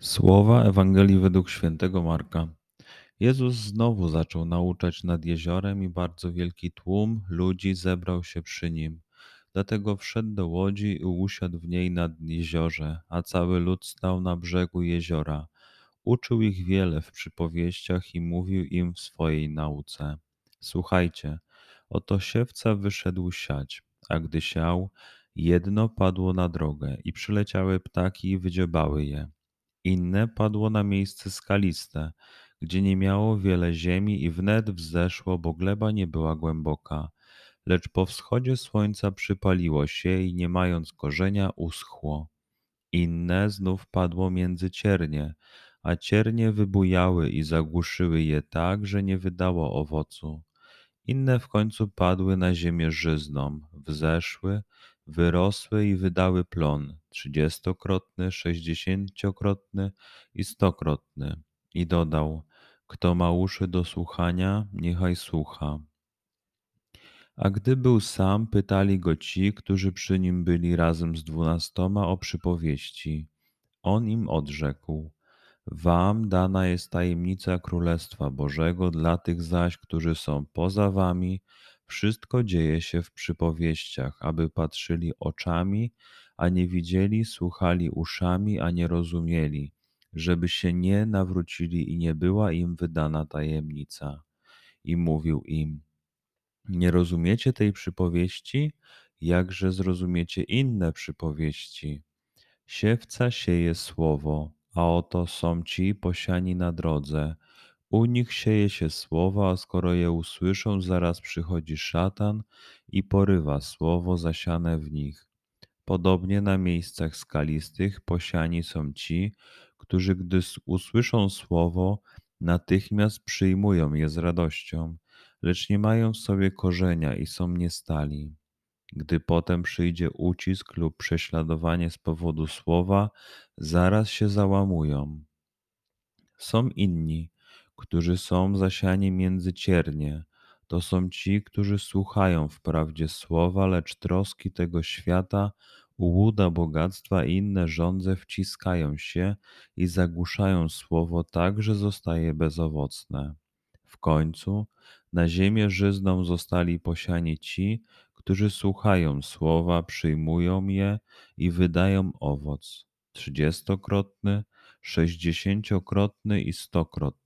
Słowa Ewangelii według świętego Marka. Jezus znowu zaczął nauczać nad jeziorem i bardzo wielki tłum ludzi zebrał się przy nim. Dlatego wszedł do łodzi i usiadł w niej nad jeziorze, a cały lud stał na brzegu jeziora. Uczył ich wiele w przypowieściach i mówił im w swojej nauce. Słuchajcie, oto siewca wyszedł siać, a gdy siał, jedno padło na drogę i przyleciały ptaki i wydziobały je inne padło na miejsce skaliste, gdzie nie miało wiele ziemi i wnet wzeszło, bo gleba nie była głęboka. Lecz po wschodzie słońca przypaliło się i nie mając korzenia uschło. Inne znów padło między ciernie, a ciernie wybujały i zagłuszyły je tak, że nie wydało owocu. Inne w końcu padły na ziemię żyzną, wzeszły, wyrosły i wydały plon trzydziestokrotny, sześćdziesięciokrotny i stokrotny. I dodał: Kto ma uszy do słuchania, niechaj słucha. A gdy był sam, pytali go ci, którzy przy nim byli razem z dwunastoma o przypowieści. On im odrzekł: Wam dana jest tajemnica Królestwa Bożego, dla tych zaś, którzy są poza wami, wszystko dzieje się w przypowieściach, aby patrzyli oczami, a nie widzieli, słuchali uszami, a nie rozumieli, żeby się nie nawrócili i nie była im wydana tajemnica. I mówił im: Nie rozumiecie tej przypowieści? Jakże zrozumiecie inne przypowieści? Siewca sieje słowo, a oto są ci posiani na drodze. U nich sieje się słowo, a skoro je usłyszą, zaraz przychodzi szatan i porywa słowo zasiane w nich. Podobnie na miejscach skalistych posiani są ci, którzy gdy usłyszą słowo, natychmiast przyjmują je z radością, lecz nie mają w sobie korzenia i są niestali. Gdy potem przyjdzie ucisk lub prześladowanie z powodu słowa, zaraz się załamują. Są inni, którzy są zasiani między ciernie. To są ci, którzy słuchają wprawdzie słowa, lecz troski tego świata, ułuda bogactwa i inne żądze wciskają się i zagłuszają słowo tak, że zostaje bezowocne. W końcu na ziemię żyzną zostali posiani ci, którzy słuchają słowa, przyjmują je i wydają owoc trzydziestokrotny, sześćdziesięciokrotny i stokrotny.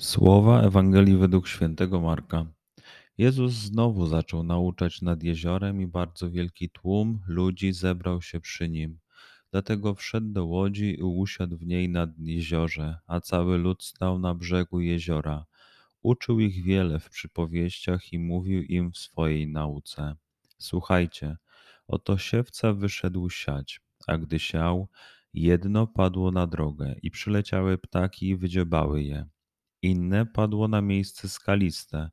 Słowa Ewangelii według świętego Marka. Jezus znowu zaczął nauczać nad jeziorem i bardzo wielki tłum ludzi zebrał się przy nim. Dlatego wszedł do łodzi i usiadł w niej nad jeziorze, a cały lud stał na brzegu jeziora. Uczył ich wiele w przypowieściach i mówił im w swojej nauce. Słuchajcie, oto siewca wyszedł siać, a gdy siał, jedno padło na drogę i przyleciały ptaki i wydziobały je. Inne padło na miejsce skaliste,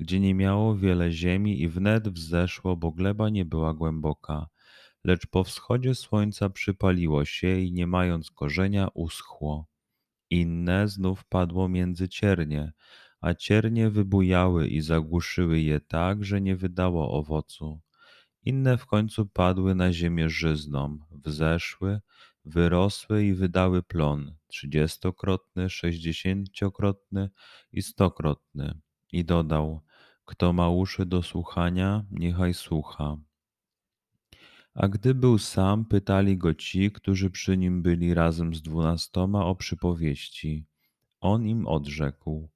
gdzie nie miało wiele ziemi i wnet wzeszło, bo gleba nie była głęboka. Lecz po wschodzie słońca przypaliło się i nie mając korzenia uschło. Inne znów padło między ciernie, a ciernie wybujały i zagłuszyły je tak, że nie wydało owocu. Inne w końcu padły na ziemię żyzną, wzeszły, wyrosły i wydały plon trzydziestokrotny, sześćdziesięciokrotny i stokrotny. I dodał: Kto ma uszy do słuchania, niechaj słucha. A gdy był sam, pytali go ci, którzy przy nim byli razem z dwunastoma o przypowieści. On im odrzekł: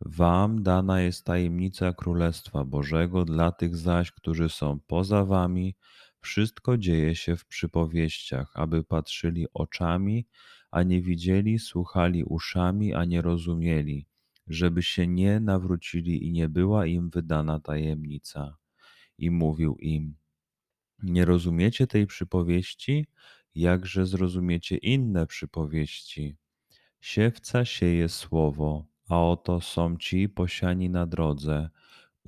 Wam dana jest tajemnica Królestwa Bożego, dla tych zaś, którzy są poza wami, wszystko dzieje się w przypowieściach, aby patrzyli oczami, a nie widzieli, słuchali uszami, a nie rozumieli, żeby się nie nawrócili i nie była im wydana tajemnica. I mówił im: Nie rozumiecie tej przypowieści? Jakże zrozumiecie inne przypowieści? Siewca sieje słowo, a oto są ci posiani na drodze.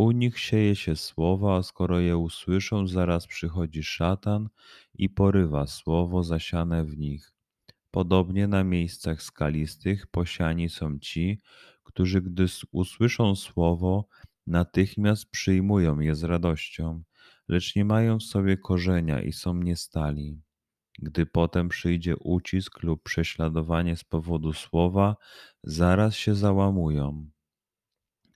U nich sieje się słowo, a skoro je usłyszą, zaraz przychodzi szatan i porywa słowo zasiane w nich. Podobnie na miejscach skalistych posiani są ci, którzy gdy usłyszą słowo, natychmiast przyjmują je z radością, lecz nie mają w sobie korzenia i są niestali. Gdy potem przyjdzie ucisk lub prześladowanie z powodu słowa, zaraz się załamują.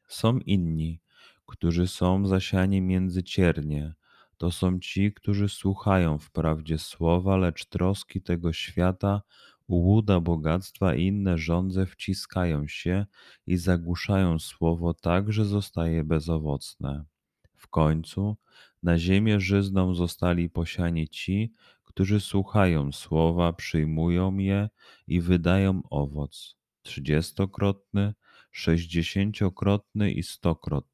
Są inni, którzy są zasiani między ciernie. To są ci, którzy słuchają wprawdzie słowa, lecz troski tego świata, ułuda bogactwa i inne żądze wciskają się i zagłuszają słowo tak, że zostaje bezowocne. W końcu na ziemię żyzną zostali posiani ci, którzy słuchają słowa, przyjmują je i wydają owoc trzydziestokrotny, sześćdziesięciokrotny i stokrotny.